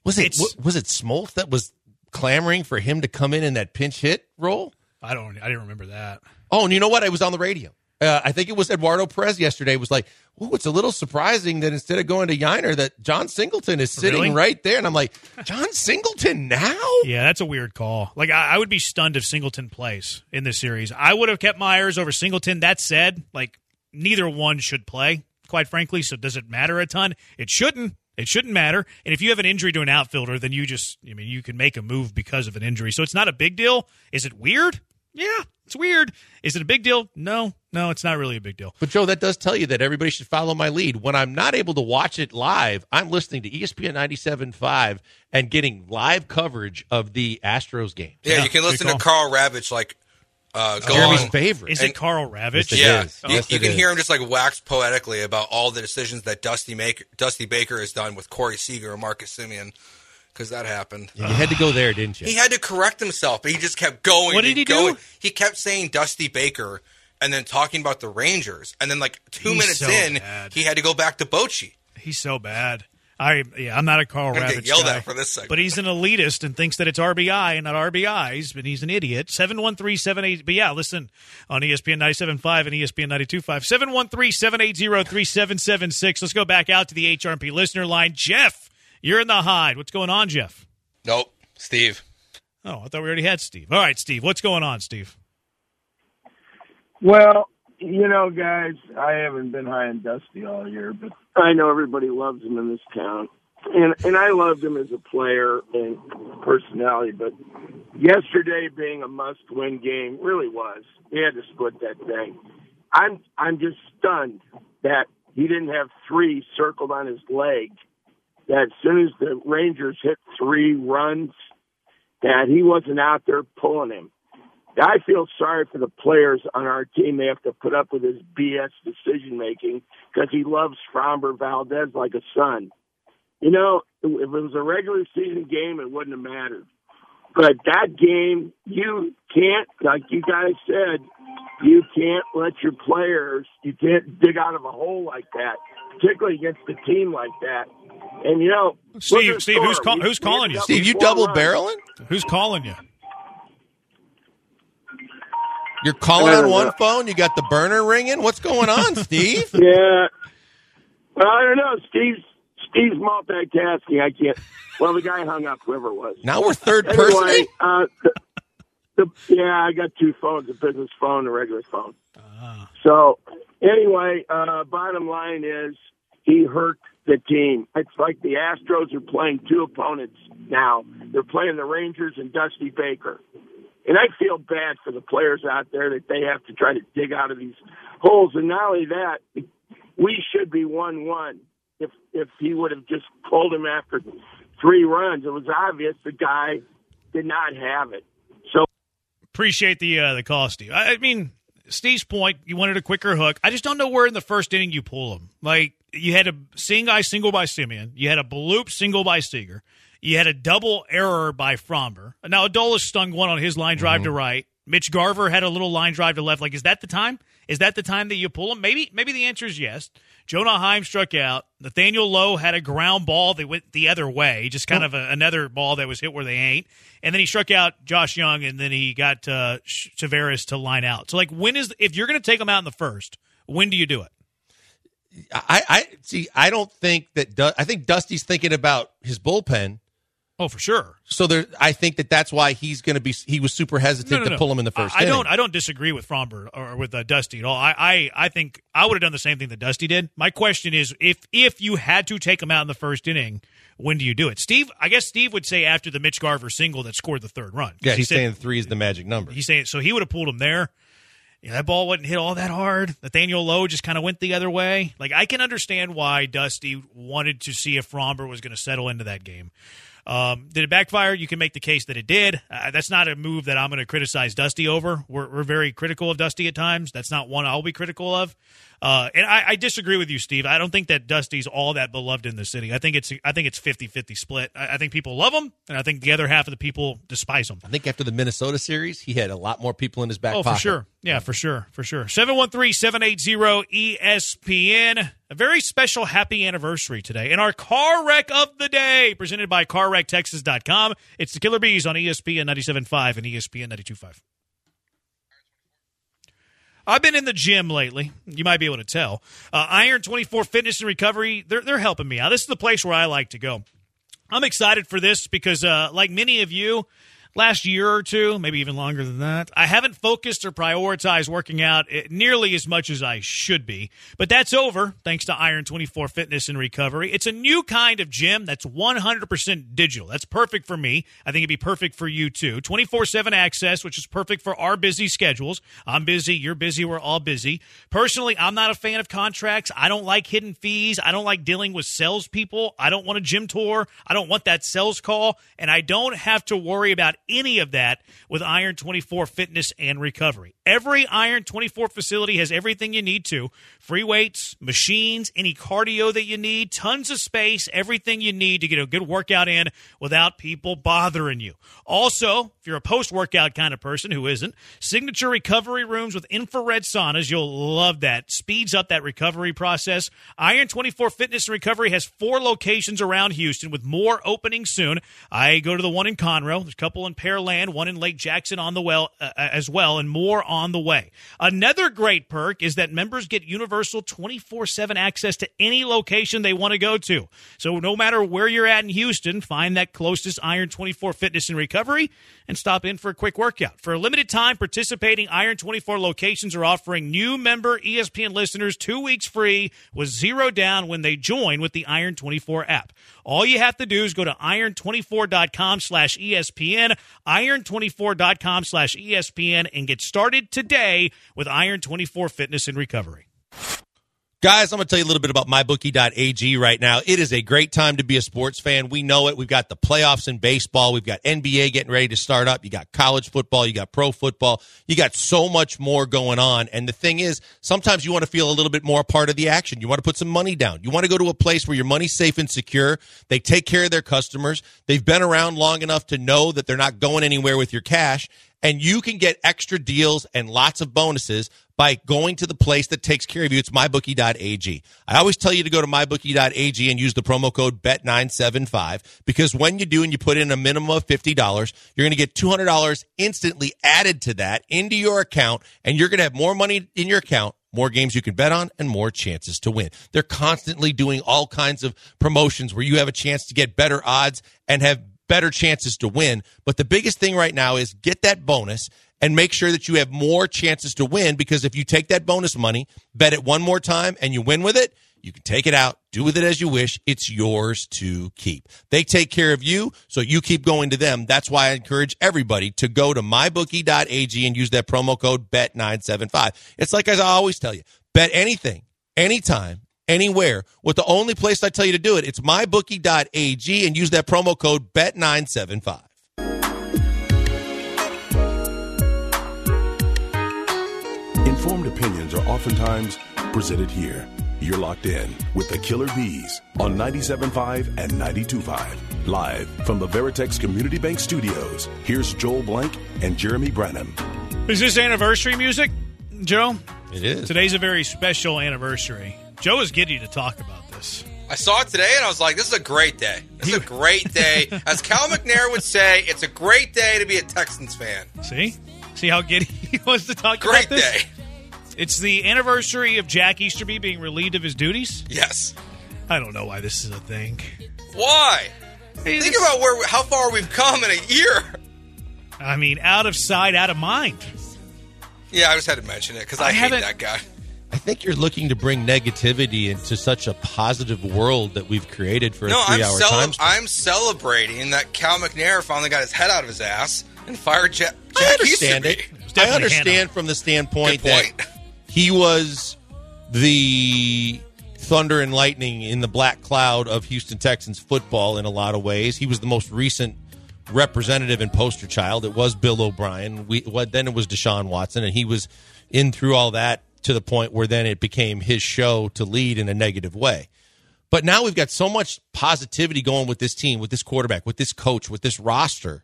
was it It's- was it Smoltz that was clamoring for him to come in in that pinch hit role? I don't. I didn't remember that. Oh, and you know what? I was on the radio. Uh, I think it was Eduardo Perez yesterday. Was like, "Oh, it's a little surprising that instead of going to Yainer, that Jon Singleton is sitting Really? right there." And I'm like, "Jon Singleton now?" Yeah, that's a weird call. Like I, I would be stunned if Singleton plays in this series. I would have kept Meyers over Singleton. That said, like neither one should play, quite frankly. So does it matter a ton? It shouldn't. It shouldn't matter. And if you have an injury to an outfielder, then you just I mean you can make a move because of an injury. So it's not a big deal. Is it weird? Yeah, it's weird. Is it a big deal? No, no, it's not really a big deal. But Joe, that does tell you that everybody should follow my lead. When I'm not able to watch it live, I'm listening to ESPN 97.5 and getting live coverage of the Astros game. Yeah, Yeah, you can good listen to call. Carl Ravitch like uh, go Jeremy's on. favorite. Is And- it Carl Ravitch? Yes, it Yeah, is. you, Yes, you it can is. hear him just like wax poetically about all the decisions that Dusty make Dusty Baker has done with Corey Seager and Marcus Semien because that happened. You had to go there, didn't you? He had to correct himself, but he just kept going. What and did he going. do? He kept saying Dusty Baker and then talking about the Rangers, and then like two He's minutes so in, bad. he had to go back to Bochy. He's so bad. I yeah, I'm not a Carl gonna get yelled guy, at for this segment. but he's an elitist and thinks that it's RBI and not RBIs, but he's an idiot. Seven one three seven eight. But yeah, listen on ESPN 97.5 and ESPN 92.5. Seven one three seven eight zero three seven seven six. Let's go back out to the HRP listener line. Jeff, you're in the hide. What's going on, Jeff? Nope, Steve. Oh, I thought we already had Steve. All right, Steve, what's going on, Steve? Well, you know, guys, I haven't been high and dusty all year, but I know everybody loves him in this town. And and I loved him as a player and personality, but yesterday being a must win game really was. He had to split that thing. I'm I'm just stunned that he didn't have three circled on his leg. That as soon as the Rangers hit three runs, that he wasn't out there pulling him. I feel sorry for the players on our team. They have to put up with his BS decision making because he loves Framber Valdez like a son. You know, if it was a regular season game, it wouldn't have mattered. But that game, you can't, like you guys said, you can't let your players, you can't dig out of a hole like that, particularly against a team like that. And you know, look Steve, the Steve, who's call, who's calling you? Steve, you double barreling? Who's calling you? You're calling on one know. phone. You got the burner ringing. What's going on, Steve? Yeah. Well, I don't know. Steve's Steve's multitasking. I can't. Well, the guy hung up. Whoever it was. Now we're third person. Anyway, uh, the, the, yeah, I got two phones: a business phone, and a regular phone. So, anyway, uh, bottom line is he hurt the team. It's like the Astros are playing two opponents now. They're playing the Rangers and Dusty Baker. And I feel bad for the players out there that they have to try to dig out of these holes. And not only that, we should be one-one. If if he would have just pulled him after three runs, it was obvious the guy did not have it. So Appreciate the uh, the call, Steve. I, I mean, Steve's point. You wanted a quicker hook. I just don't know where in the first inning you pull him. Like you had a seeing eye single by Semien. You had a bloop single by Seager. You had a double error by Framber. Now Adolis stung one on his line drive to mm-hmm. right. Mitch Garver had a little line drive to left. Like, is that the time? Is that the time that you pull him? Maybe. Maybe the answer is yes. Jonah Heim struck out. Nathaniel Lowe had a ground ball that went the other way, just kind of a, another ball that was hit where they ain't. And then he struck out Josh Jung, and then he got uh, Taveras to line out. So, like, when is if you're going to take him out in the first, when do you do it? I, I see. I don't think that. Du- I think Dusty's thinking about his bullpen. Oh, for sure. So there, I think that that's why he's going to be. He was super hesitant No, no, to no. pull him in the first. I, I inning. don't. I don't disagree with Framber or with uh, Dusty at all. I, I, I think I would have done the same thing that Dusty did. My question is, if if you had to take him out in the first inning, when do you do it? Steve, I guess Steve would say after the Mitch Garver single that scored the third run. Yeah, He he's said- saying three is the magic number. He's saying so he would have pulled him there. Yeah, that ball wasn't hit all that hard. Nathaniel Lowe just kind of went the other way. Like I can understand why Dusty wanted to see if Framber was going to settle into that game. Um, did it backfire? You can make the case that it did. Uh, that's not a move that I'm going to criticize Dusty over. We're, we're very critical of Dusty at times. That's not one I'll be critical of. Uh, and I, I disagree with you, Steve. I don't think that Dusty's all that beloved in the city. I think it's I think it's 50-50 split. I, I think people love him, and I think the other half of the people despise him. I think after the Minnesota series, he had a lot more people in his back Oh, pocket. for sure. Yeah, for sure. For sure. 713-780 ESPN. A very special happy anniversary today. And our car wreck of the day, presented by CarWreckTexas.com. It's the Killer Bees on ESPN 97.5 and ESPN 92.5. I've been in the gym lately. You might be able to tell. Uh, Iron 24 Fitness and Recovery, they're, they're helping me out. This is the place where I like to go. I'm excited for this because, uh, like many of you, last year or two, maybe even longer than that, I haven't focused or prioritized working out eh, nearly as much as I should be. But that's over thanks to Iron 24 Fitness and Recovery. It's a new kind of gym that's 100% digital. That's perfect for me. I think it'd be perfect for you too. 24 7 access, which is perfect for our busy schedules. I'm busy, you're busy, we're all busy. Personally, I'm not a fan of contracts. I don't like hidden fees. I don't like dealing with salespeople. I don't want a gym tour. I don't want that sales call. And I don't have to worry about any of that with Iron 24 Fitness and Recovery. Every Iron 24 facility has everything you need to free weights, machines, any cardio that you need, tons of space, everything you need to get a good workout in without people bothering you. Also, if you're a post workout kind of person who isn't, signature recovery rooms with infrared saunas, you'll love that. Speeds up that recovery process. Iron 24 Fitness and Recovery has four locations around Houston with more opening soon. I go to the one in Conroe, there's a couple in Pearland, one in Lake Jackson on the well uh, as well, and more on the way. Another great perk is that members get universal 24/7 access to any location they want to go to. So no matter where you're at in Houston, find that closest Iron 24 Fitness and Recovery and stop in for a quick workout. For a limited time, participating Iron 24 locations are offering new member ESPN listeners 2 weeks free with zero down when they join with the Iron 24 app. All you have to do is go to iron24.com slash ESPN, iron24.com slash ESPN, and get started today with Iron 24 Fitness and Recovery. Guys, I'm going to tell you a little bit about mybookie.ag right now. It is a great time to be a sports fan. We know it. We've got the playoffs in baseball. We've got NBA getting ready to start up. You got college football. You got pro football. You got so much more going on. And the thing is, sometimes you want to feel a little bit more part of the action. You want to put some money down. You want to go to a place where your money's safe and secure. They take care of their customers. They've been around long enough to know that they're not going anywhere with your cash and you can get extra deals and lots of bonuses by going to the place that takes care of you. It's mybookie.ag. I always tell you to go to mybookie.ag and use the promo code BET975 because when you do and you put in a minimum of $50, you're going to get $200 instantly added to that into your account and you're going to have more money in your account more games you can bet on and more chances to win. They're constantly doing all kinds of promotions where you have a chance to get better odds and have better chances to win. But the biggest thing right now is get that bonus and make sure that you have more chances to win because if you take that bonus money, bet it one more time and you win with it, you can take it out, do with it as you wish. It's yours to keep. They take care of you, so you keep going to them. That's why I encourage everybody to go to mybookie.ag and use that promo code BET975. It's like as I always tell you, bet anything, anytime, anywhere. With the only place I tell you to do it, it's mybookie.ag and use that promo code BET975. Opinions are oftentimes presented here. You're locked in with the Killer Bees on 97.5 and 92.5. Live from the Veritex Community Bank Studios, here's Joel Blank and Jeremy Branham. Is this anniversary music, Joe? It is. Today's a very special anniversary. Joe is giddy to talk about this. I saw it today and I was like, this is a great day. This is a great day. As Cal McNair would say, it's a great day to be a Texans fan. See? See how giddy he wants to talk Great about this? day. It's the anniversary of Jack Easterby being relieved of his duties. Yes. I don't know why this is a thing. Why? Hey, Think about where how far we've come in a year. I mean, out of sight, out of mind. Yeah, I just had to mention it because I, I hate that guy. I think you're looking to bring negativity into such a positive world that we've created for No, a I'm, three-hour cele- time span. I'm celebrating that Cal McNair finally got his head out of his ass and fired Jack, I understand Easterby. it. I understand Hannah. from the standpoint point. that he was the thunder and lightning in the black cloud of Houston Texans football in a lot of ways. He was the most recent representative and poster child. It was Bill O'Brien. We what then it was Deshaun Watson, and he was in through all that to the point where then it became his show to lead in a negative way. But now we've got so much positivity going with this team, with this quarterback, with this coach, with this roster.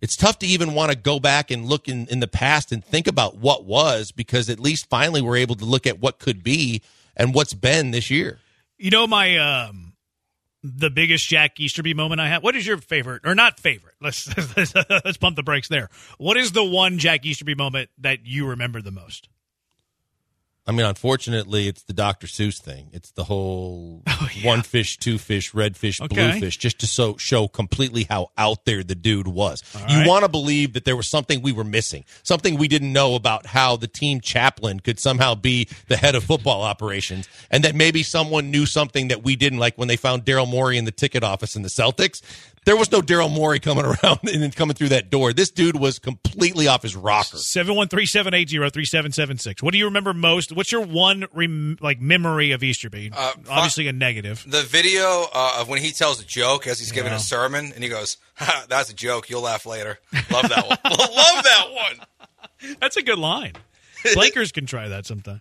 It's tough to even want to go back and look in, in the past and think about what was because at least finally we're able to look at what could be and what's been this year. You know my um the biggest Jack Easterby moment I had. What is your favorite or not favorite? Let's let's, let's pump the brakes there. What is the one Jack Easterby moment that you remember the most? I mean, unfortunately, it's the Dr. Seuss thing. It's the whole Oh, yeah. one fish, two fish, red fish, blue fish, just to so, show completely how out there the dude was. All you right. want to believe that there was something we were missing, something we didn't know about how the team chaplain could somehow be the head of football operations, and that maybe someone knew something that we didn't, like when they found Daryl Morey in the ticket office in the Celtics. There was no Daryl Morey coming around and then coming through that door. This dude was completely off his rocker. 713-780-3776. What do you remember most? What's your one rem- like memory of Easterby? Uh, Obviously a negative. The video uh, of when he tells a joke as he's giving Yeah. a sermon, and he goes, ha, "That's a joke. You'll laugh later." Love that one. Love that one. That's a good line. Lakers can try that sometime.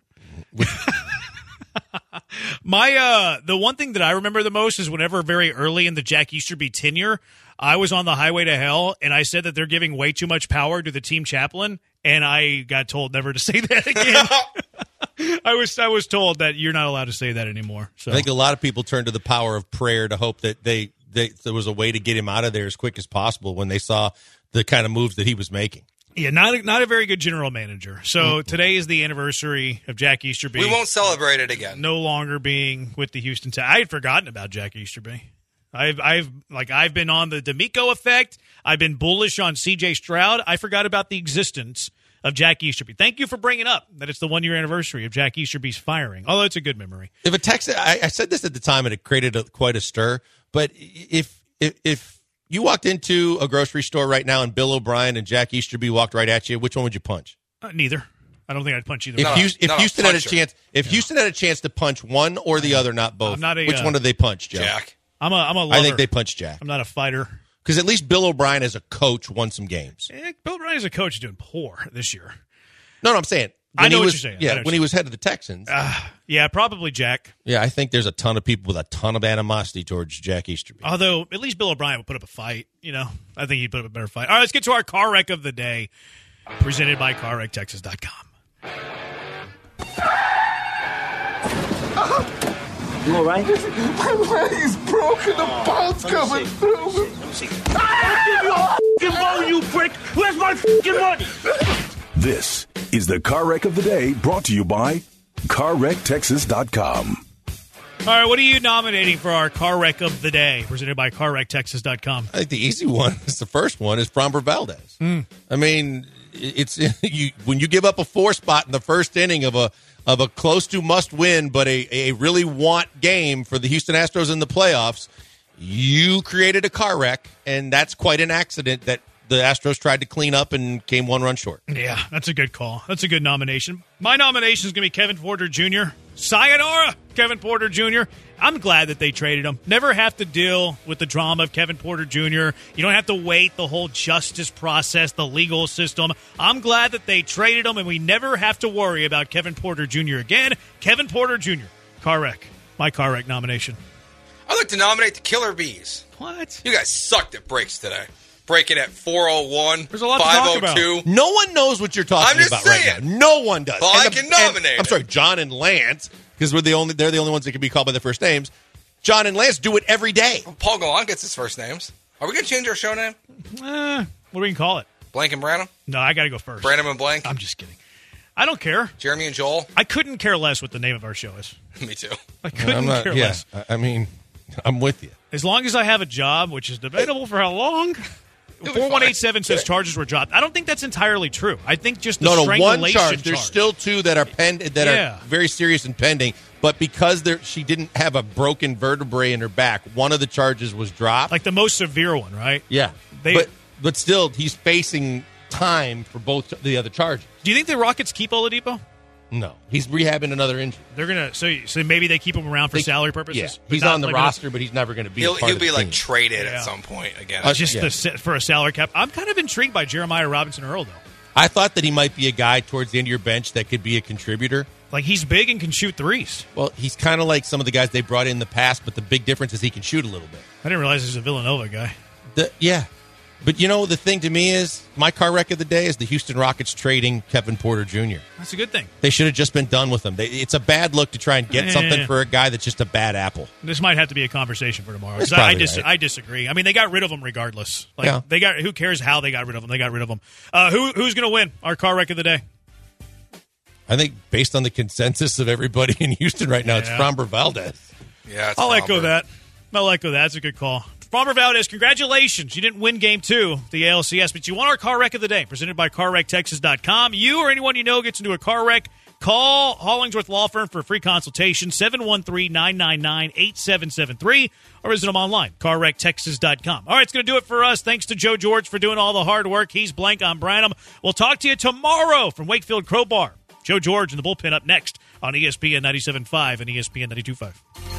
My uh the one thing that I remember the most is whenever very early in the Jack Easterby tenure, I was on the highway to hell and I said that they're giving way too much power to the team chaplain and I got told never to say that again. I was I was told that you're not allowed to say that anymore. So I think a lot of people turned to the power of prayer to hope that they, they there was a way to get him out of there as quick as possible when they saw the kind of moves that he was making. Yeah, not a, not a very good general manager. So mm-hmm. today is the anniversary of Jack Easterby. We won't celebrate it again. no longer being with the Houston. Te- I had forgotten about Jack Easterby. I've I've like I've been on the DeMeco effect. I've been bullish on C.J. Stroud. I forgot about the existence of Jack Easterby. Thank you for bringing up that it's the one year anniversary of Jack Easterby's firing. Although it's a good memory. If a Texas, I, I said this at the time, and it created a, quite a stir. But if if if you walked into a grocery store right now and Bill O'Brien and Jack Easterby walked right at you, which one would you punch? Uh, neither. I don't think I'd punch either. If, Not a- if not a Houston had a chance, if Houston had a chance to punch one or the other, not both, I'm not a, which uh, one did they punch, Joe? Jack. I'm a I'm a lover. I think they punched Jack I'm not a fighter. because at least Bill O'Brien as a coach won some games. Eh, Bill O'Brien as a coach is doing poor this year. No, no, I'm saying. I when know he what was, you're saying. Yeah, when you're he was head of the Texans. Ah, yeah, probably Jack. yeah, I think there's a ton of people with a ton of animosity towards Jack Easterby. Although at least Bill O'Brien would put up a fight, you know. I think he'd put up a better fight. All right, let's get to our car wreck of the day, presented by CarWreckTexas.com. You all right? My leg is broken. The oh, bone's coming through. you prick! Where's my fucking money? This is the car wreck of the day brought to you by CarWreckTexas.com. All right, what are you nominating for our car wreck of the day, presented by CarWreckTexas.com? I think the easy one is the first one is Framber Valdez. Hmm. I mean, it's you when you give up a four spot in the first inning of a of a close to must win, but a, a really want game for the Houston Astros in the playoffs. You created a car wreck, and that's quite an accident that the Astros tried to clean up and came one run short. Yeah, that's a good call. That's a good nomination. My nomination is going to be Kevin Porter Jr. Sayonara, Kevin Porter Jr. I'm glad that they traded him. Never have to deal with the drama of Kevin Porter Jr. You don't have to wait the whole justice process, the legal system. I'm glad that they traded him, and we never have to worry about Kevin Porter Jr. again. Kevin Porter Jr. Car wreck. My car wreck nomination. I'd like to nominate the Killer Bees. What? You guys sucked at breaks today. Breaking at 401, There's a lot to talk about. 502. No one knows what you're talking I'm just about right now. No one does. Well, And I the- can and- nominate I'm sorry. John and Lance, because we're the only they're the only ones that can be called by their first names. John and Lance do it every day. Paul Gallant gets his first names. Are we going to change our show name? Eh, what do we gonna call it? Blank and Branham? No, I got to go first. Branham and Blank? I'm just kidding. I don't care. Jeremy and Joel? I couldn't care less what the name of our show is. Me too. I couldn't I'm not. care Yeah, less. I- I mean, I'm with you. As long as I have a job, which is debatable for how long. Four one eight seven says charges were dropped. I don't think that's entirely true. I think just the No, no, one strangulation charge. There's still two that are pend- that Yeah. are very serious and pending. But because there, she didn't have a broken vertebrae in her back, one of the charges was dropped. like the most severe one, right? yeah, They- but but still, he's facing time for both the other charges. Do you think the Rockets keep Oladipo? No, he's rehabbing another injury. They're gonna so so maybe they keep him around for They- salary purposes. Yeah, he's not on the like roster, but he's never going to be. He'll, part he'll of the be like team. traded Yeah. at some point again. Uh, Just yeah. the for a salary cap. I'm kind of intrigued by Jeremiah Robinson Earl though. I thought that he might be a guy towards the end of your bench that could be a contributor. Like he's big and can shoot threes. Well, he's kind of like some of the guys they brought in the past, but the big difference is he can shoot a little bit. I didn't realize he's a Villanova guy. The, yeah. But you know, the thing to me is my car wreck of the day is the Houston Rockets trading Kevin Porter Jr. That's a good thing. They should have just been done with him. They, it's a bad look to try and get Yeah. something for a guy that's just a bad apple. This might have to be a conversation for tomorrow. That's I, I, dis- right. I disagree. I mean, they got rid of him regardless. Like Yeah. they got who cares how they got rid of him? They got rid of him. Uh, who who's going to win our car wreck of the day? I think based on the consensus of everybody in Houston right now, it's Yeah. Framber Valdez. yeah, it's I'll echo that. I'll echo that. That's a good call. Framber Valdez, congratulations. You didn't win game two, the ALCS, but you won our car wreck of the day, presented by CarWreckTexas.com. You or anyone you know gets into a car wreck, Call Hollingsworth Law Firm for a free consultation, 713-999-8773, or visit them online, carwrecktexas.com. All right, it's going to do it for us. Thanks to Joe George for doing all the hard work. He's Blank on Branham. We'll talk to you tomorrow from Wakefield Crowbar. Joe George and the bullpen up next on ESPN 97.5 and ESPN 92.5.